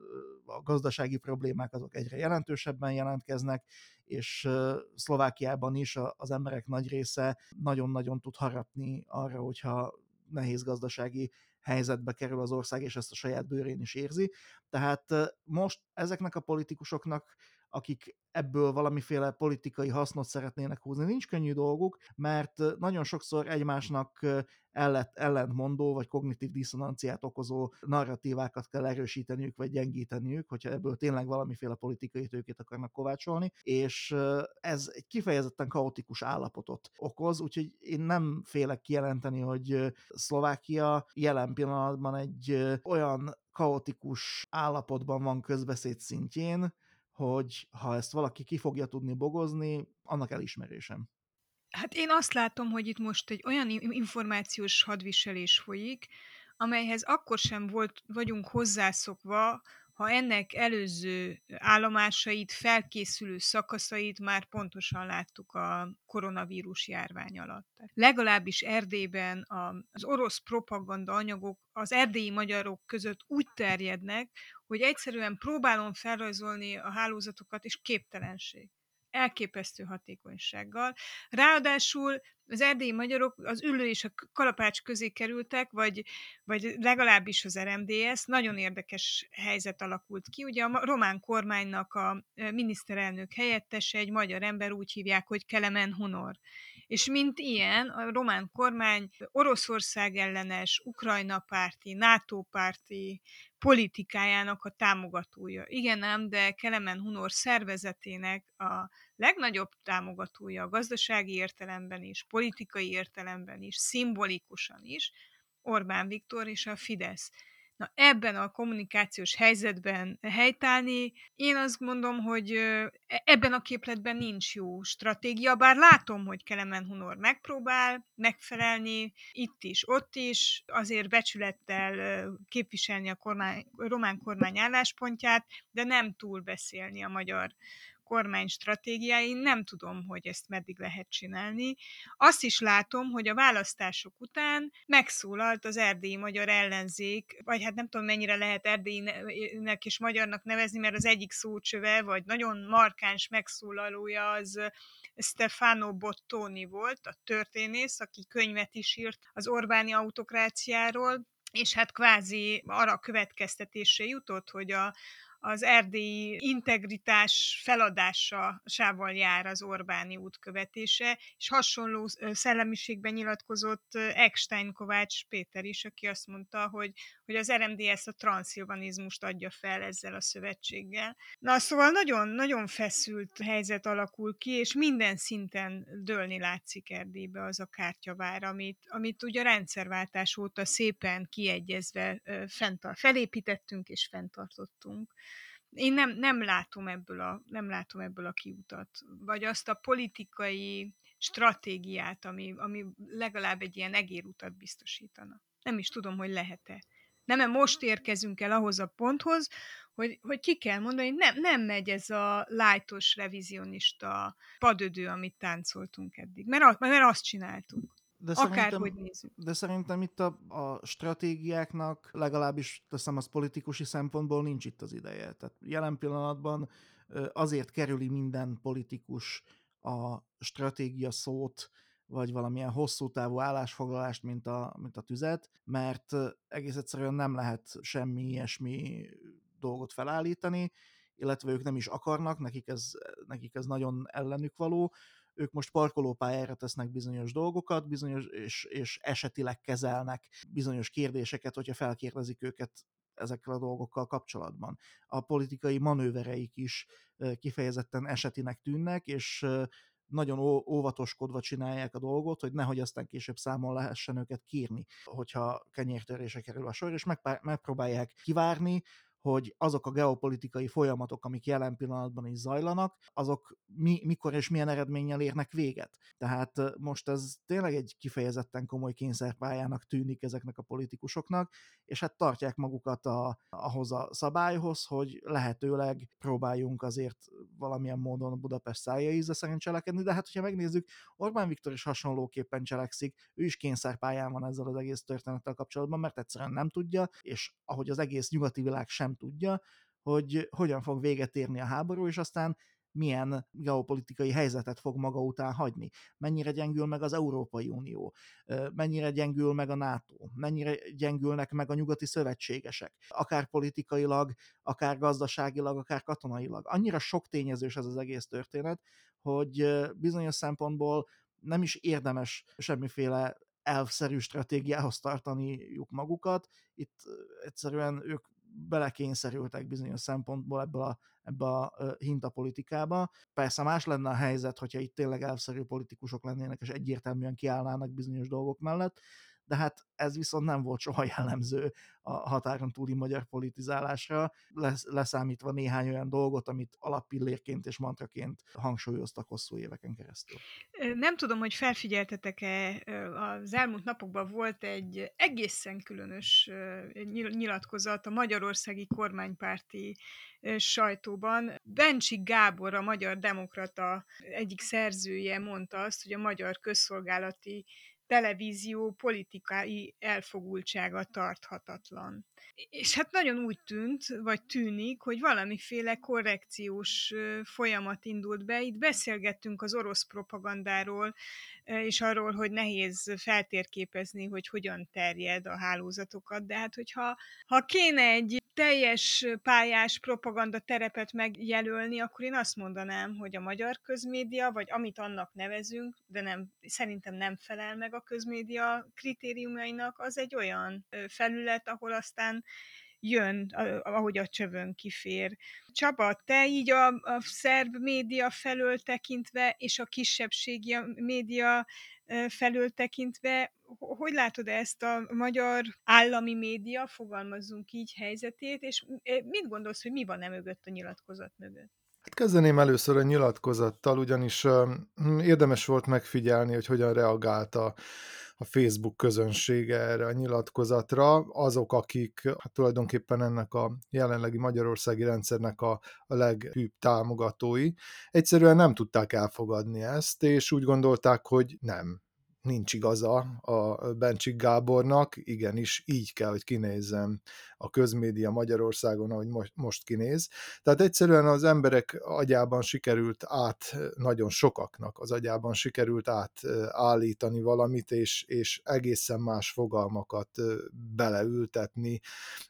a gazdasági problémák azok egyre jelentősebben jelentkeznek, és Szlovákiában is az emberek nagy része nagyon-nagyon tud harapni arra, hogyha nehéz gazdasági helyzetbe kerül az ország, és ezt a saját bőrén is érzi. Tehát most ezeknek a politikusoknak akik ebből valamiféle politikai hasznot szeretnének húzni. Nincs könnyű dolguk, mert nagyon sokszor egymásnak ellent, ellentmondó vagy kognitív diszonanciát okozó narratívákat kell erősíteniük vagy gyengíteniük, hogyha ebből tényleg valamiféle politikai tőkét akarnak kovácsolni, és ez egy kifejezetten kaotikus állapotot okoz, úgyhogy én nem félek kijelenteni, hogy Szlovákia jelen pillanatban egy olyan kaotikus állapotban van közbeszéd szintjén, hogy ha ezt valaki ki fogja tudni bogozni, annak elismerésem. Hát én azt látom, hogy itt most egy olyan információs hadviselés folyik, amelyhez akkor sem volt, vagyunk hozzászokva, ha ennek előző állomásait, felkészülő szakaszait már pontosan láttuk a koronavírus járvány alatt. Legalábbis Erdélyben az orosz propaganda anyagok az erdélyi magyarok között úgy terjednek, hogy egyszerűen próbálom felrajzolni a hálózatokat, és képtelenség elképesztő hatékonysággal. Ráadásul az erdélyi magyarok az ülő és a kalapács közé kerültek, vagy, vagy legalábbis az RMDS, nagyon érdekes helyzet alakult ki. Ugye a román kormánynak a miniszterelnök helyettese egy magyar ember úgy hívják, hogy Kelemen Honor. És mint ilyen, a román kormány Oroszország ellenes, Ukrajna párti, NATO párti politikájának a támogatója. Igen ám, de Kelemen Hunor szervezetének a legnagyobb támogatója a gazdasági értelemben is, politikai értelemben is, szimbolikusan is, Orbán Viktor és a Fidesz. Na ebben a kommunikációs helyzetben helytállni, én azt mondom, hogy e, ebben a képletben nincs jó stratégia, bár látom, hogy Kelemen Hunor megpróbál megfelelni, itt is, ott is, azért becsülettel képviselni a, kormány, a román kormány álláspontját, de nem túl beszélni a magyar kormány stratégiái, nem tudom, hogy ezt meddig lehet csinálni. Azt is látom, hogy a választások után megszólalt az erdélyi magyar ellenzék, vagy hát nem tudom mennyire lehet erdélynek és magyarnak nevezni, mert az egyik szócsöve, vagy nagyon markáns megszólalója az Stefano Bottoni volt, a történész, aki könyvet is írt az Orbáni autokráciáról, és hát kvázi arra következtetésre jutott, hogy a, az erdélyi integritás feladásával jár az Orbáni út követése, és hasonló szellemiségben nyilatkozott Eckstein Kovács Péter is, aki azt mondta, hogy, hogy az RMDS a transzilvanizmust adja fel ezzel a szövetséggel. Na szóval nagyon, nagyon feszült helyzet alakul ki, és minden szinten dőlni látszik Erdélybe az a kártyavár, amit, amit ugye a rendszerváltás óta szépen kiegyezve fenntart, felépítettünk és fenntartottunk én nem, nem, látom ebből a, nem látom ebből a kiutat, vagy azt a politikai stratégiát, ami, ami legalább egy ilyen egérutat biztosítana. Nem is tudom, hogy lehet-e. Nem, most érkezünk el ahhoz a ponthoz, hogy, hogy ki kell mondani, hogy nem, nem megy ez a lájtos revizionista padödő, amit táncoltunk eddig. Mert, mert azt csináltuk. De Akárhogy nézzük. De szerintem itt a, a stratégiáknak legalábbis teszem az politikusi szempontból nincs itt az ideje. Tehát jelen pillanatban azért kerüli minden politikus a stratégia szót, vagy valamilyen hosszú távú állásfoglalást, mint a, mint a tüzet, mert egész egyszerűen nem lehet semmi ilyesmi dolgot felállítani, illetve ők nem is akarnak, nekik ez, nekik ez nagyon ellenük való, ők most parkolópályára tesznek bizonyos dolgokat, bizonyos, és, és esetileg kezelnek bizonyos kérdéseket, hogyha felkérdezik őket ezekkel a dolgokkal kapcsolatban. A politikai manővereik is kifejezetten esetinek tűnnek, és nagyon óvatoskodva csinálják a dolgot, hogy nehogy aztán később számon lehessen őket kírni, hogyha kenyértörése kerül a sor, és megpróbálják kivárni, hogy azok a geopolitikai folyamatok, amik jelen pillanatban is zajlanak, azok mi, mikor és milyen eredménnyel érnek véget. Tehát most ez tényleg egy kifejezetten komoly kényszerpályának tűnik ezeknek a politikusoknak, és hát tartják magukat a, ahhoz a szabályhoz, hogy lehetőleg próbáljunk azért valamilyen módon Budapest szája íze szerint cselekedni, de hát hogyha megnézzük, Orbán Viktor is hasonlóképpen cselekszik, ő is kényszerpályán van ezzel az egész történettel kapcsolatban, mert egyszerűen nem tudja, és ahogy az egész nyugati világ sem tudja, hogy hogyan fog véget érni a háború, és aztán milyen geopolitikai helyzetet fog maga után hagyni, mennyire gyengül meg az Európai Unió, mennyire gyengül meg a NATO, mennyire gyengülnek meg a nyugati szövetségesek, akár politikailag, akár gazdaságilag, akár katonailag. Annyira sok tényezős ez az egész történet, hogy bizonyos szempontból nem is érdemes semmiféle elfszerű stratégiához tartaniuk magukat. Itt egyszerűen ők belekényszerültek bizonyos szempontból ebbe a, ebbe a hintapolitikába. Persze más lenne a helyzet, hogyha itt tényleg elszerű politikusok lennének, és egyértelműen kiállnának bizonyos dolgok mellett, de hát ez viszont nem volt soha jellemző a határon túli magyar politizálásra, lesz, leszámítva néhány olyan dolgot, amit alappillérként és mantraként hangsúlyoztak hosszú éveken keresztül. Nem tudom, hogy felfigyeltetek-e, az elmúlt napokban volt egy egészen különös nyilatkozat a magyarországi kormánypárti sajtóban. Bencsi Gábor, a Magyar Demokrata egyik szerzője mondta azt, hogy a magyar közszolgálati televízió politikai elfogultsága tarthatatlan. És hát nagyon úgy tűnt, vagy tűnik, hogy valamiféle korrekciós folyamat indult be. Itt beszélgettünk az orosz propagandáról, és arról, hogy nehéz feltérképezni, hogy hogyan terjed a hálózatokat, de hát hogyha ha kéne egy teljes pályás propaganda terepet megjelölni, akkor én azt mondanám, hogy a magyar közmédia, vagy amit annak nevezünk, de nem, szerintem nem felel meg a közmédia kritériumainak, az egy olyan felület, ahol aztán jön, ahogy a csövön kifér. Csaba, te így a, a szerb média felől tekintve, és a kisebbségi média felől tekintve, hogy látod ezt a magyar állami média, fogalmazzunk így helyzetét, és mit gondolsz, hogy mi van e mögött a nyilatkozat mögött? Hát kezdeném először a nyilatkozattal, ugyanis uh, érdemes volt megfigyelni, hogy hogyan reagált a, a Facebook közönsége erre a nyilatkozatra. Azok, akik hát tulajdonképpen ennek a jelenlegi magyarországi rendszernek a, a leghűbb támogatói, egyszerűen nem tudták elfogadni ezt, és úgy gondolták, hogy nem, nincs igaza a Bencsik Gábornak, igenis így kell, hogy kinézzem a közmédia Magyarországon, ahogy most, most kinéz. Tehát egyszerűen az emberek agyában sikerült át, nagyon sokaknak az agyában sikerült átállítani valamit, és, és egészen más fogalmakat beleültetni,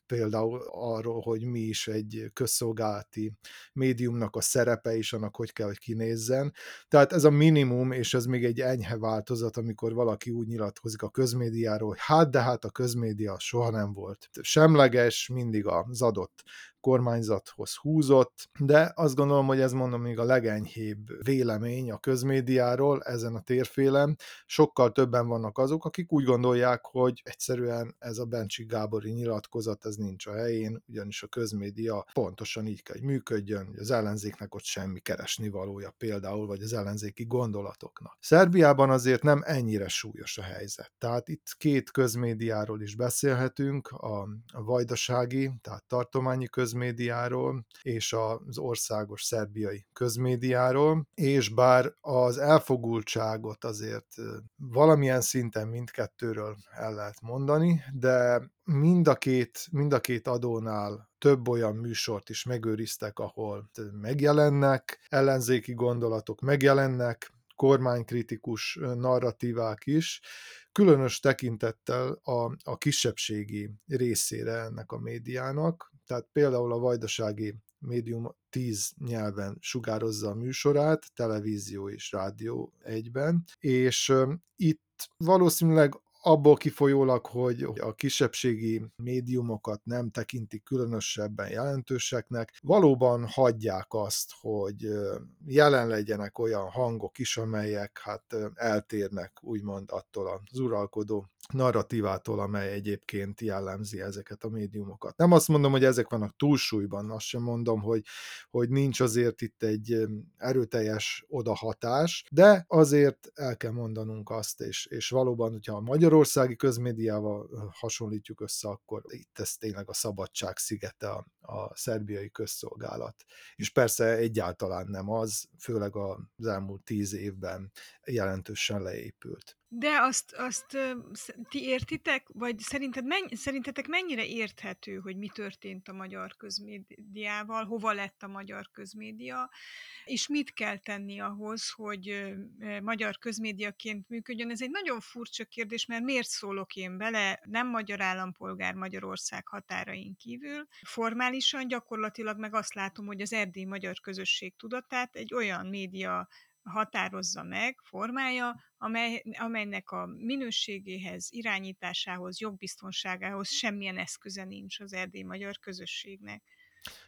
például arról, hogy mi is egy közszolgálati médiumnak a szerepe, és annak hogy kell, hogy kinézzen. Tehát ez a minimum, és ez még egy enyhe változat, amikor valaki úgy nyilatkozik a közmédiáról, hogy hát de hát a közmédia soha nem volt semleges, mindig az adott kormányzathoz húzott, de azt gondolom, hogy ez mondom még a legenyhébb vélemény a közmédiáról ezen a térfélen. Sokkal többen vannak azok, akik úgy gondolják, hogy egyszerűen ez a Bencsi Gábori nyilatkozat, ez nincs a helyén, ugyanis a közmédia pontosan így kell, hogy működjön, hogy az ellenzéknek ott semmi keresni valója például, vagy az ellenzéki gondolatoknak. Szerbiában azért nem ennyire súlyos a helyzet. Tehát itt két közmédiáról is beszélhetünk, a, vajdasági, tehát tartományi közmédiáról, közmédiáról és az országos szerbiai közmédiáról, és bár az elfogultságot azért valamilyen szinten mindkettőről el lehet mondani, de mind a két, mind a két adónál több olyan műsort is megőriztek, ahol megjelennek ellenzéki gondolatok, megjelennek kormánykritikus narratívák is, különös tekintettel a, a kisebbségi részére ennek a médiának, tehát például a vajdasági médium tíz nyelven sugározza a műsorát, televízió és rádió egyben, és itt valószínűleg abból kifolyólag, hogy a kisebbségi médiumokat nem tekintik különösebben jelentőseknek, valóban hagyják azt, hogy jelen legyenek olyan hangok is, amelyek hát eltérnek úgymond attól az uralkodó narratívától, amely egyébként jellemzi ezeket a médiumokat. Nem azt mondom, hogy ezek vannak túlsúlyban, azt sem mondom, hogy, hogy nincs azért itt egy erőteljes odahatás, de azért el kell mondanunk azt, és, és valóban, hogyha a magyarországi közmédiával hasonlítjuk össze, akkor itt ez tényleg a szabadság szigete a, a szerbiai közszolgálat. És persze egyáltalán nem az, főleg az elmúlt tíz évben jelentősen leépült. De azt, azt ti értitek, vagy szerinted menny, szerintetek mennyire érthető, hogy mi történt a magyar közmédiával, hova lett a magyar közmédia, és mit kell tenni ahhoz, hogy magyar közmédiaként működjön? Ez egy nagyon furcsa kérdés, mert miért szólok én bele, nem magyar állampolgár Magyarország határain kívül. Formálisan gyakorlatilag meg azt látom, hogy az erdély magyar közösség tudatát egy olyan média határozza meg, formája, amely, amelynek a minőségéhez, irányításához, jogbiztonságához semmilyen eszköze nincs az erdély magyar közösségnek.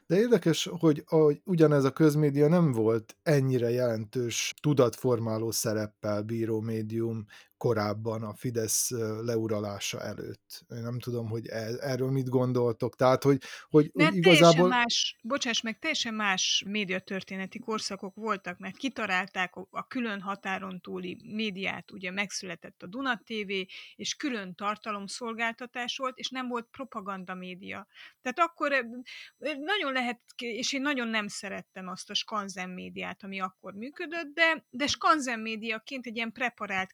De érdekes, hogy a, ugyanez a közmédia nem volt ennyire jelentős tudatformáló szereppel bíró médium korábban a Fidesz leuralása előtt. Én nem tudom, hogy e, erről mit gondoltok. Tehát, hogy, hogy, hogy igazából... más, bocsáss meg, teljesen más médiatörténeti korszakok voltak, mert kitarálták a külön határon túli médiát, ugye megszületett a Duna TV, és külön tartalomszolgáltatás volt, és nem volt propaganda média. Tehát akkor nagyon lehet, és én nagyon nem szerettem azt a skanzen médiát, ami akkor működött, de, de skanzen médiaként egy ilyen preparált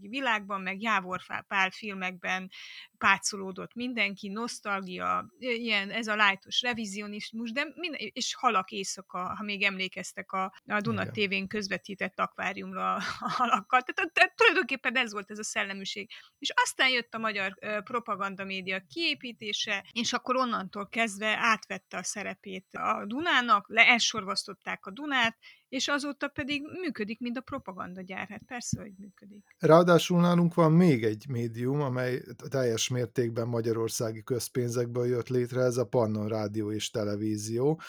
kisebbségi világban, meg Jávor Pál filmekben pácolódott mindenki, nosztalgia, ilyen, ez a lájtos revizionizmus, de minden, és halak éjszaka, ha még emlékeztek a, a Duna Igen. tévén közvetített akváriumra a halakkal. Tehát, tehát tulajdonképpen ez volt ez a szellemiség. És aztán jött a magyar propaganda média kiépítése, és akkor onnantól kezdve átvette a szerepét a Dunának, le elsorvasztották a Dunát, és azóta pedig működik, mint a propagandagyár. Hát persze, hogy működik. Ráadásul nálunk van még egy médium, amely teljes mértékben magyarországi közpénzekből jött létre, ez a Pannon Rádió és Televízió,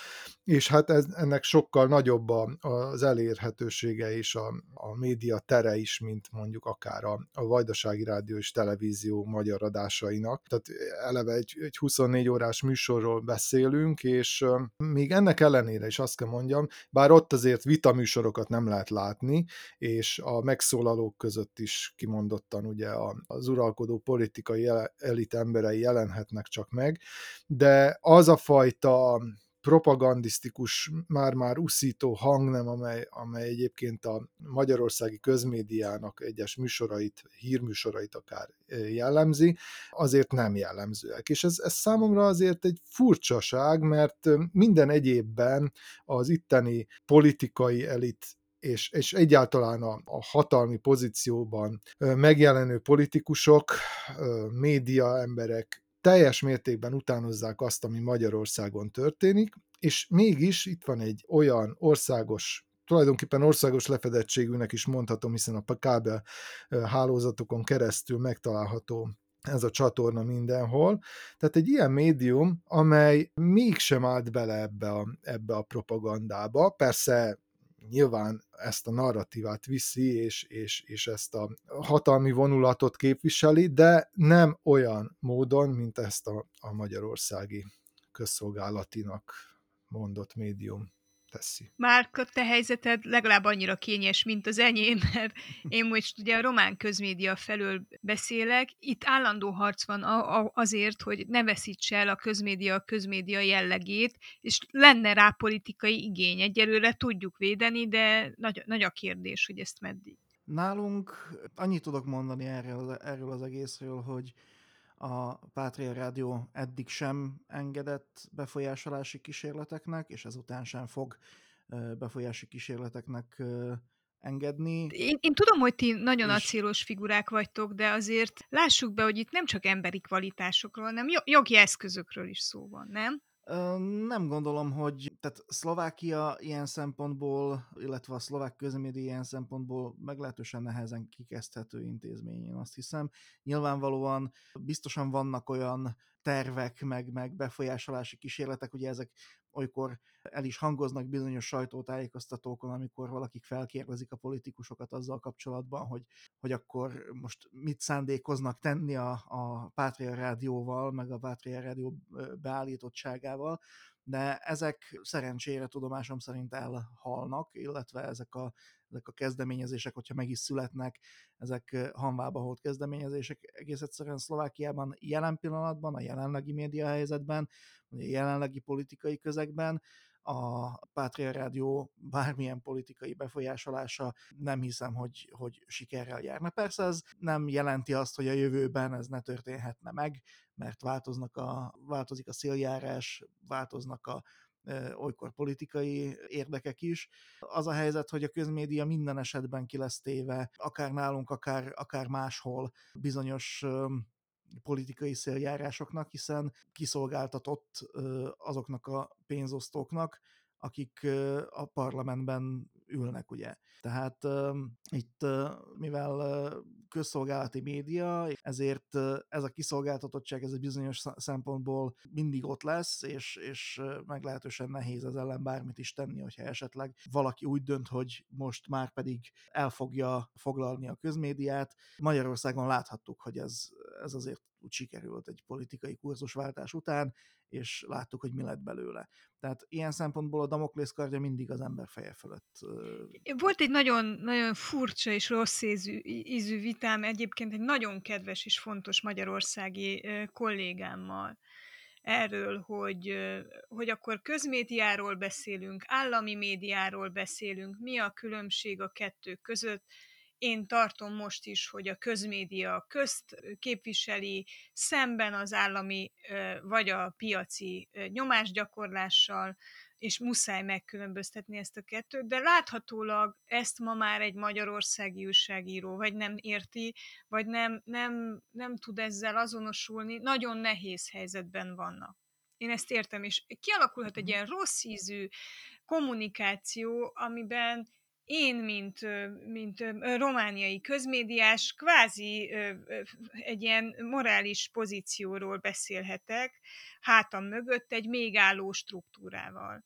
és hát ez, ennek sokkal nagyobb a, az elérhetősége és a, a média tere is, mint mondjuk akár a, a Vajdasági Rádió és Televízió magyar adásainak. Tehát eleve egy, egy 24 órás műsorról beszélünk, és még ennek ellenére is azt kell mondjam, bár ott azért vitaműsorokat nem lehet látni, és a megszólalók között is kimondottan ugye az uralkodó politikai elit emberei jelenhetnek csak meg, de az a fajta propagandisztikus, már-már uszító hangnem, amely, amely egyébként a magyarországi közmédiának egyes műsorait, hírműsorait akár jellemzi, azért nem jellemzőek. És ez, ez számomra azért egy furcsaság, mert minden egyébben az itteni politikai elit és, és egyáltalán a, a hatalmi pozícióban megjelenő politikusok, média emberek teljes mértékben utánozzák azt, ami Magyarországon történik, és mégis itt van egy olyan országos tulajdonképpen országos lefedettségűnek is mondhatom, hiszen a kábel hálózatokon keresztül megtalálható ez a csatorna mindenhol. Tehát egy ilyen médium, amely mégsem állt bele ebbe a, ebbe a propagandába. Persze nyilván ezt a narratívát viszi, és, és, és ezt a hatalmi vonulatot képviseli, de nem olyan módon, mint ezt a, a magyarországi közszolgálatinak mondott médium teszi. Márka, te helyzeted legalább annyira kényes, mint az enyém, mert én most ugye a román közmédia felől beszélek. Itt állandó harc van azért, hogy ne veszítse el a közmédia a közmédia jellegét, és lenne rá politikai igény. Egyelőre tudjuk védeni, de nagy, nagy a kérdés, hogy ezt meddig. Nálunk annyit tudok mondani erről, erről az egészről, hogy a Pátria Rádió eddig sem engedett befolyásolási kísérleteknek, és ezután sem fog befolyási kísérleteknek engedni. Én, én tudom, hogy ti nagyon és... acélos figurák vagytok, de azért lássuk be, hogy itt nem csak emberi kvalitásokról, hanem jogi eszközökről is szó van, nem? Nem gondolom, hogy tehát Szlovákia ilyen szempontból, illetve a szlovák közmédia ilyen szempontból meglehetősen nehezen kikezdhető intézmény, én azt hiszem. Nyilvánvalóan biztosan vannak olyan tervek, meg, meg befolyásolási kísérletek, ugye ezek olykor el is hangoznak bizonyos sajtótájékoztatókon, amikor valakik felkérdezik a politikusokat azzal kapcsolatban, hogy, hogy akkor most mit szándékoznak tenni a, a Pátria Rádióval, meg a Pátria Rádió beállítottságával, de ezek szerencsére tudomásom szerint elhalnak, illetve ezek a, ezek a kezdeményezések, hogyha meg is születnek, ezek hanvába holt kezdeményezések egész egyszerűen Szlovákiában jelen pillanatban, a jelenlegi média helyzetben, a jelenlegi politikai közegben a Pátria Rádió bármilyen politikai befolyásolása nem hiszem, hogy, hogy sikerrel járna. Persze ez nem jelenti azt, hogy a jövőben ez ne történhetne meg, mert változnak a, változik a széljárás, változnak a olykor politikai érdekek is. Az a helyzet, hogy a közmédia minden esetben ki lesz téve, akár nálunk, akár, akár máshol bizonyos politikai széljárásoknak, hiszen kiszolgáltatott azoknak a pénzosztóknak, akik a parlamentben ülnek, ugye. Tehát itt, mivel közszolgálati média, ezért ez a kiszolgáltatottság, ez egy bizonyos szempontból mindig ott lesz, és, és meglehetősen nehéz az ellen bármit is tenni, hogyha esetleg valaki úgy dönt, hogy most már pedig el fogja foglalni a közmédiát. Magyarországon láthattuk, hogy ez, ez azért úgy sikerült egy politikai kurzusváltás után, és láttuk, hogy mi lett belőle. Tehát ilyen szempontból a Damoklész kardja mindig az ember feje fölött. Volt egy nagyon, nagyon furcsa és rossz ízű, ízű vitám egyébként egy nagyon kedves és fontos magyarországi kollégámmal erről, hogy, hogy akkor közmédiáról beszélünk, állami médiáról beszélünk, mi a különbség a kettő között, én tartom most is, hogy a közmédia közt képviseli szemben az állami vagy a piaci nyomásgyakorlással, és muszáj megkülönböztetni ezt a kettőt, de láthatólag ezt ma már egy magyarországi újságíró vagy nem érti, vagy nem, nem, nem tud ezzel azonosulni, nagyon nehéz helyzetben vannak. Én ezt értem, és kialakulhat egy mhm. ilyen rossz ízű kommunikáció, amiben én, mint, mint romániai közmédiás, kvázi egy ilyen morális pozícióról beszélhetek, hátam mögött egy még álló struktúrával.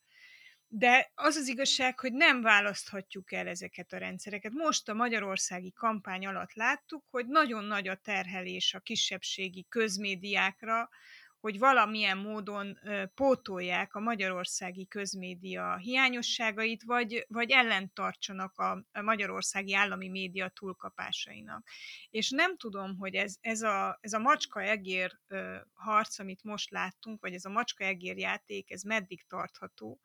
De az az igazság, hogy nem választhatjuk el ezeket a rendszereket. Most a magyarországi kampány alatt láttuk, hogy nagyon nagy a terhelés a kisebbségi közmédiákra, hogy valamilyen módon pótolják a magyarországi közmédia hiányosságait, vagy, vagy ellentartsanak a, magyarországi állami média túlkapásainak. És nem tudom, hogy ez, ez a, ez a macska-egér harc, amit most láttunk, vagy ez a macska-egér játék, ez meddig tartható.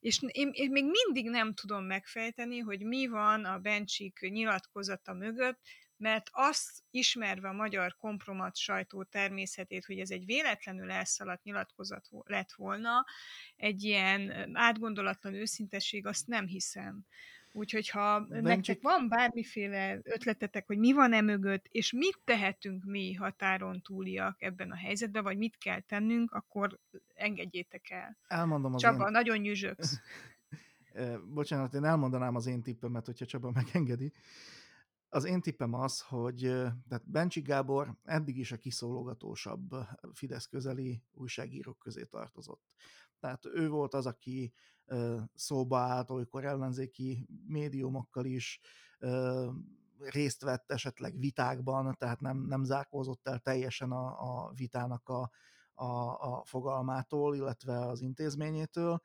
És én, én még mindig nem tudom megfejteni, hogy mi van a Bencsik nyilatkozata mögött, mert azt ismerve a magyar kompromat sajtó természetét, hogy ez egy véletlenül elszaladt nyilatkozat lett volna, egy ilyen átgondolatlan őszintesség, azt nem hiszem. Úgyhogy ha Bencsik... nektek van bármiféle ötletetek, hogy mi van e mögött, és mit tehetünk mi határon túliak ebben a helyzetben, vagy mit kell tennünk, akkor engedjétek el. Elmondom az Csaba, én... nagyon nyüzsöksz. Bocsánat, én elmondanám az én tippemet, hogyha Csaba megengedi. Az én tippem az, hogy tehát Bencsik Gábor eddig is a kiszólogatósabb Fidesz közeli újságírók közé tartozott. Tehát ő volt az, aki szóba állt olykor ellenzéki médiumokkal is, részt vett esetleg vitákban, tehát nem, nem zárkózott el teljesen a, a vitának a, a, a fogalmától, illetve az intézményétől,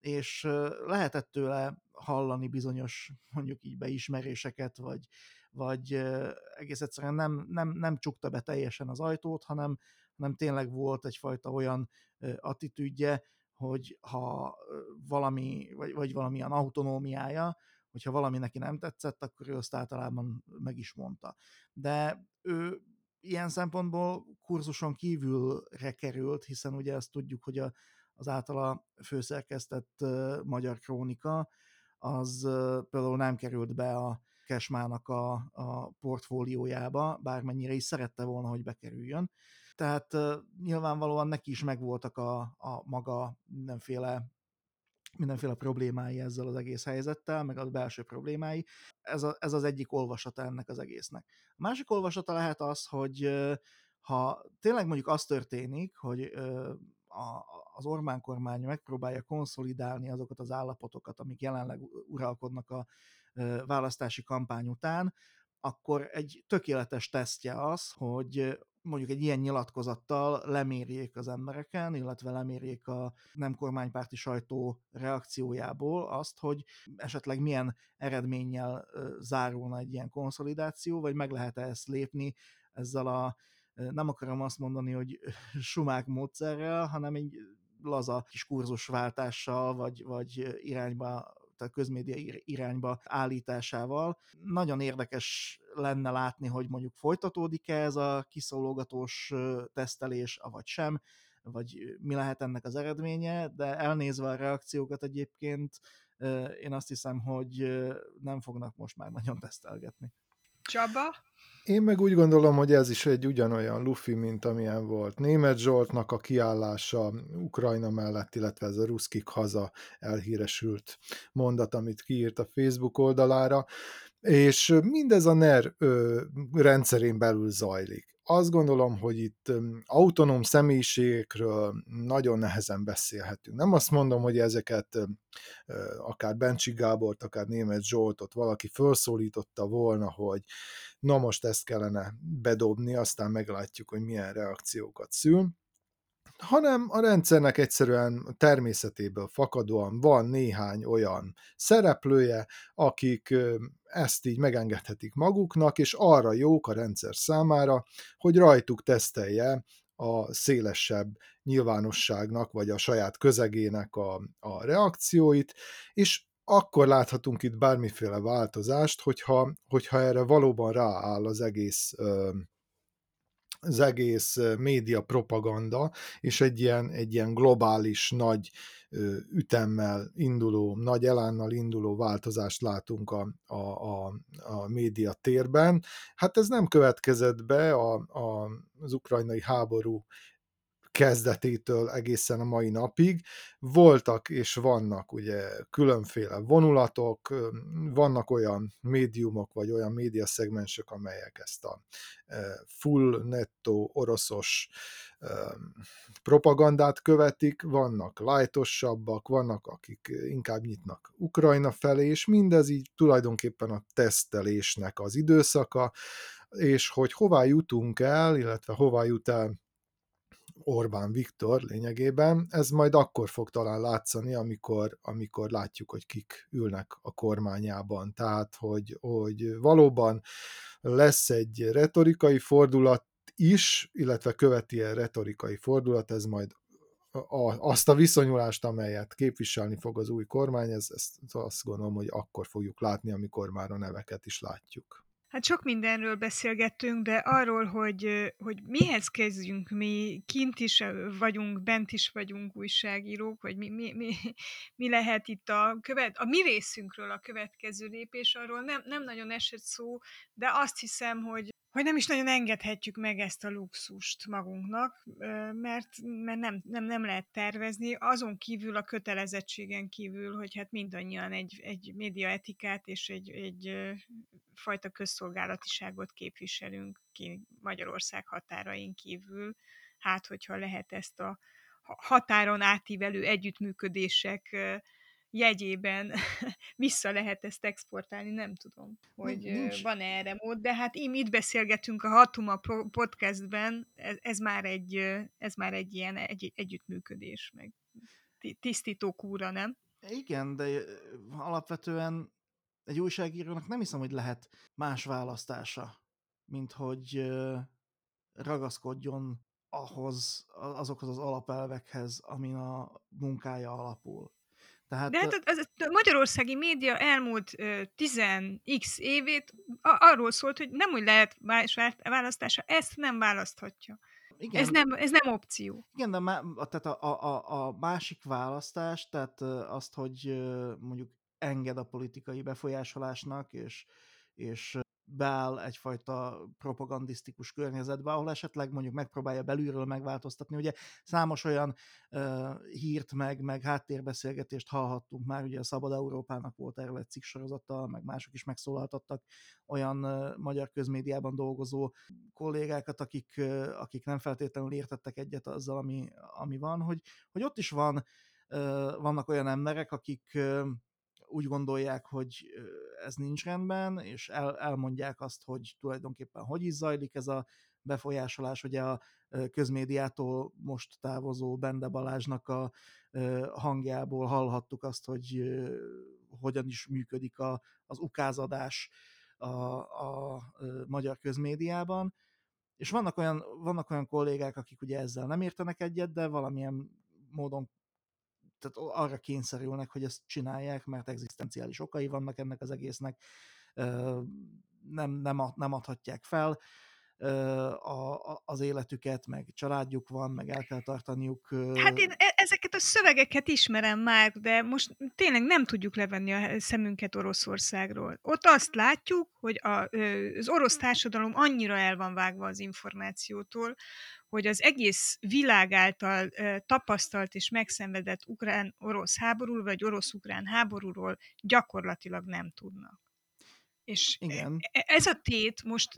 és lehetett tőle hallani bizonyos mondjuk így beismeréseket, vagy, vagy egész egyszerűen nem, nem, nem csukta be teljesen az ajtót, hanem, hanem tényleg volt egyfajta olyan attitűdje, hogy ha valami, vagy, vagy valamilyen autonómiája, hogyha valami neki nem tetszett, akkor ő azt általában meg is mondta. De ő ilyen szempontból kurzuson kívülre került, hiszen ugye azt tudjuk, hogy a, az általa főszerkesztett uh, magyar krónika, az uh, például nem került be a Kesmának a, a portfóliójába, bármennyire is szerette volna, hogy bekerüljön. Tehát nyilvánvalóan neki is megvoltak a, a maga mindenféle mindenféle problémái ezzel az egész helyzettel, meg a belső problémái. Ez, a, ez az egyik olvasata ennek az egésznek. A másik olvasata lehet az, hogy ha tényleg mondjuk az történik, hogy a, az Orbán kormány megpróbálja konszolidálni azokat az állapotokat, amik jelenleg uralkodnak a választási kampány után, akkor egy tökéletes tesztje az, hogy mondjuk egy ilyen nyilatkozattal lemérjék az embereken, illetve lemérjék a nem kormánypárti sajtó reakciójából azt, hogy esetleg milyen eredménnyel zárulna egy ilyen konszolidáció, vagy meg lehet-e ezt lépni ezzel a nem akarom azt mondani, hogy sumák módszerrel, hanem egy laza kis kurzusváltással, vagy, vagy irányba tehát közmédia irányba állításával. Nagyon érdekes lenne látni, hogy mondjuk folytatódik-e ez a kiszólogatós tesztelés, avagy sem, vagy mi lehet ennek az eredménye, de elnézve a reakciókat egyébként én azt hiszem, hogy nem fognak most már nagyon tesztelgetni. Csaba? Én meg úgy gondolom, hogy ez is egy ugyanolyan lufi, mint amilyen volt Német Zsoltnak a kiállása Ukrajna mellett, illetve ez a ruszkik haza elhíresült mondat, amit kiírt a Facebook oldalára, és mindez a NER ö, rendszerén belül zajlik. Azt gondolom, hogy itt autonóm személyiségekről nagyon nehezen beszélhetünk. Nem azt mondom, hogy ezeket akár Bencsi Gábort, akár Német Zsoltot valaki felszólította volna, hogy na most ezt kellene bedobni, aztán meglátjuk, hogy milyen reakciókat szül hanem a rendszernek egyszerűen természetéből fakadóan van néhány olyan szereplője, akik ezt így megengedhetik maguknak, és arra jók a rendszer számára, hogy rajtuk tesztelje a szélesebb nyilvánosságnak, vagy a saját közegének a, a reakcióit, és akkor láthatunk itt bármiféle változást, hogyha, hogyha erre valóban rááll az egész az egész média propaganda, és egy ilyen, egy ilyen globális nagy ütemmel induló, nagy elánnal induló változást látunk a, a, a, a média térben. Hát ez nem következett be a, a, az ukrajnai háború kezdetétől egészen a mai napig. Voltak és vannak ugye különféle vonulatok, vannak olyan médiumok, vagy olyan médiaszegmensek, amelyek ezt a full netto oroszos propagandát követik, vannak lájtosabbak, vannak, akik inkább nyitnak Ukrajna felé, és mindez így tulajdonképpen a tesztelésnek az időszaka, és hogy hová jutunk el, illetve hová jut el Orbán Viktor lényegében, ez majd akkor fog talán látszani, amikor, amikor látjuk, hogy kik ülnek a kormányában. Tehát, hogy, hogy valóban lesz egy retorikai fordulat is, illetve követi a retorikai fordulat, ez majd a, azt a viszonyulást, amelyet képviselni fog az új kormány, ez, ezt azt gondolom, hogy akkor fogjuk látni, amikor már a neveket is látjuk. Hát sok mindenről beszélgettünk, de arról, hogy, hogy mihez kezdjünk, mi kint is vagyunk, bent is vagyunk újságírók, hogy mi, mi, mi, mi lehet itt a, követ, a mi részünkről a következő lépés, arról nem, nem nagyon esett szó, de azt hiszem, hogy hogy nem is nagyon engedhetjük meg ezt a luxust magunknak, mert, mert nem, nem, nem lehet tervezni, azon kívül a kötelezettségen kívül, hogy hát mindannyian egy, egy médiaetikát és egy, egy fajta közszolgálatiságot képviselünk ki Magyarország határain kívül, hát hogyha lehet ezt a határon átívelő együttműködések jegyében vissza lehet ezt exportálni, nem tudom, hogy Nincs. van -e erre mód, de hát im itt beszélgetünk a Hatuma podcastben, ez, ez, már egy, ez már egy ilyen egy, együttműködés, meg tisztító kúra, nem? Igen, de alapvetően egy újságírónak nem hiszem, hogy lehet más választása, mint hogy ragaszkodjon ahhoz, azokhoz az alapelvekhez, amin a munkája alapul. Tehát, De hát az, az, a magyarországi média elmúlt 10x évét arról szólt, hogy nem úgy lehet választása, ezt nem választhatja. Igen, ez, nem, ez nem opció. Igen, de má, tehát a, a, a másik választás, tehát azt, hogy mondjuk enged a politikai befolyásolásnak, és, és beáll egyfajta propagandisztikus környezetbe, ahol esetleg mondjuk megpróbálja belülről megváltoztatni. Ugye számos olyan uh, hírt meg, meg háttérbeszélgetést hallhattunk már, ugye a Szabad Európának volt erről egy cikksorozata, meg mások is megszólaltattak olyan uh, magyar közmédiában dolgozó kollégákat, akik, uh, akik nem feltétlenül értettek egyet azzal, ami, ami van, hogy, hogy ott is van, uh, vannak olyan emberek, akik uh, úgy gondolják, hogy ez nincs rendben, és el, elmondják azt, hogy tulajdonképpen hogy is zajlik ez a befolyásolás. Ugye a közmédiától most távozó Bende Balázsnak a hangjából hallhattuk azt, hogy hogyan is működik a, az ukázadás a, a magyar közmédiában. És vannak olyan, vannak olyan kollégák, akik ugye ezzel nem értenek egyet, de valamilyen módon tehát arra kényszerülnek, hogy ezt csinálják, mert egzisztenciális okai vannak ennek az egésznek, nem, nem, nem adhatják fel az életüket, meg családjuk van, meg el kell tartaniuk. Hát én e, ezeket a szövegeket ismerem már, de most tényleg nem tudjuk levenni a szemünket Oroszországról. Ott azt látjuk, hogy a, az orosz társadalom annyira el van vágva az információtól, hogy az egész világ által tapasztalt és megszenvedett ukrán-orosz háború, vagy orosz-ukrán háborúról gyakorlatilag nem tudnak. És Igen. E, e, ez a tét most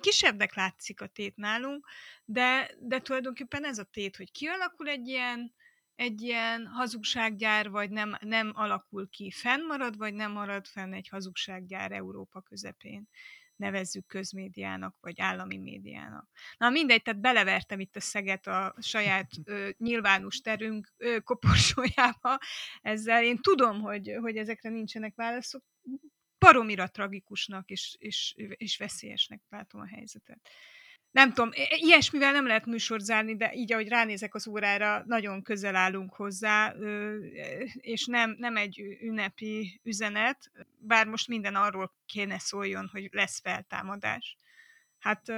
kisebbnek látszik a tét nálunk, de, de tulajdonképpen ez a tét, hogy kialakul egy ilyen, egy ilyen hazugsággyár, vagy nem, nem alakul ki, fennmarad, vagy nem marad fenn egy hazugsággyár Európa közepén nevezzük közmédiának, vagy állami médiának. Na mindegy, tehát belevertem itt a szeget a saját ö, nyilvános terünk ö, koporsójába ezzel. Én tudom, hogy, hogy ezekre nincsenek válaszok, baromira tragikusnak és, és, és veszélyesnek látom a helyzetet. Nem tudom, ilyesmivel nem lehet műsort zárni, de így, ahogy ránézek az órára, nagyon közel állunk hozzá, és nem, nem egy ünnepi üzenet, bár most minden arról kéne szóljon, hogy lesz feltámadás. Hát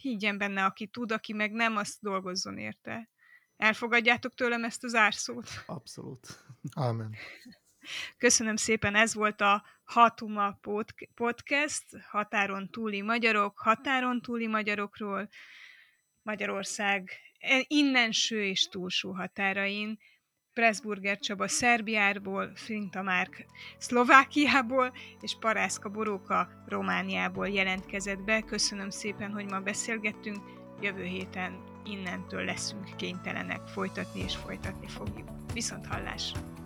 higgyen benne, aki tud, aki meg nem, azt dolgozzon érte. Elfogadjátok tőlem ezt az árszót? Abszolút. Amen. Köszönöm szépen, ez volt a Hatuma Podcast, határon túli magyarok, határon túli magyarokról, Magyarország e, innenső és túlsó határain. Pressburger Csaba Szerbiából, Frinta Márk Szlovákiából, és Parászka Boróka Romániából jelentkezett be. Köszönöm szépen, hogy ma beszélgettünk. Jövő héten innentől leszünk kénytelenek folytatni, és folytatni fogjuk. Viszont hallásra!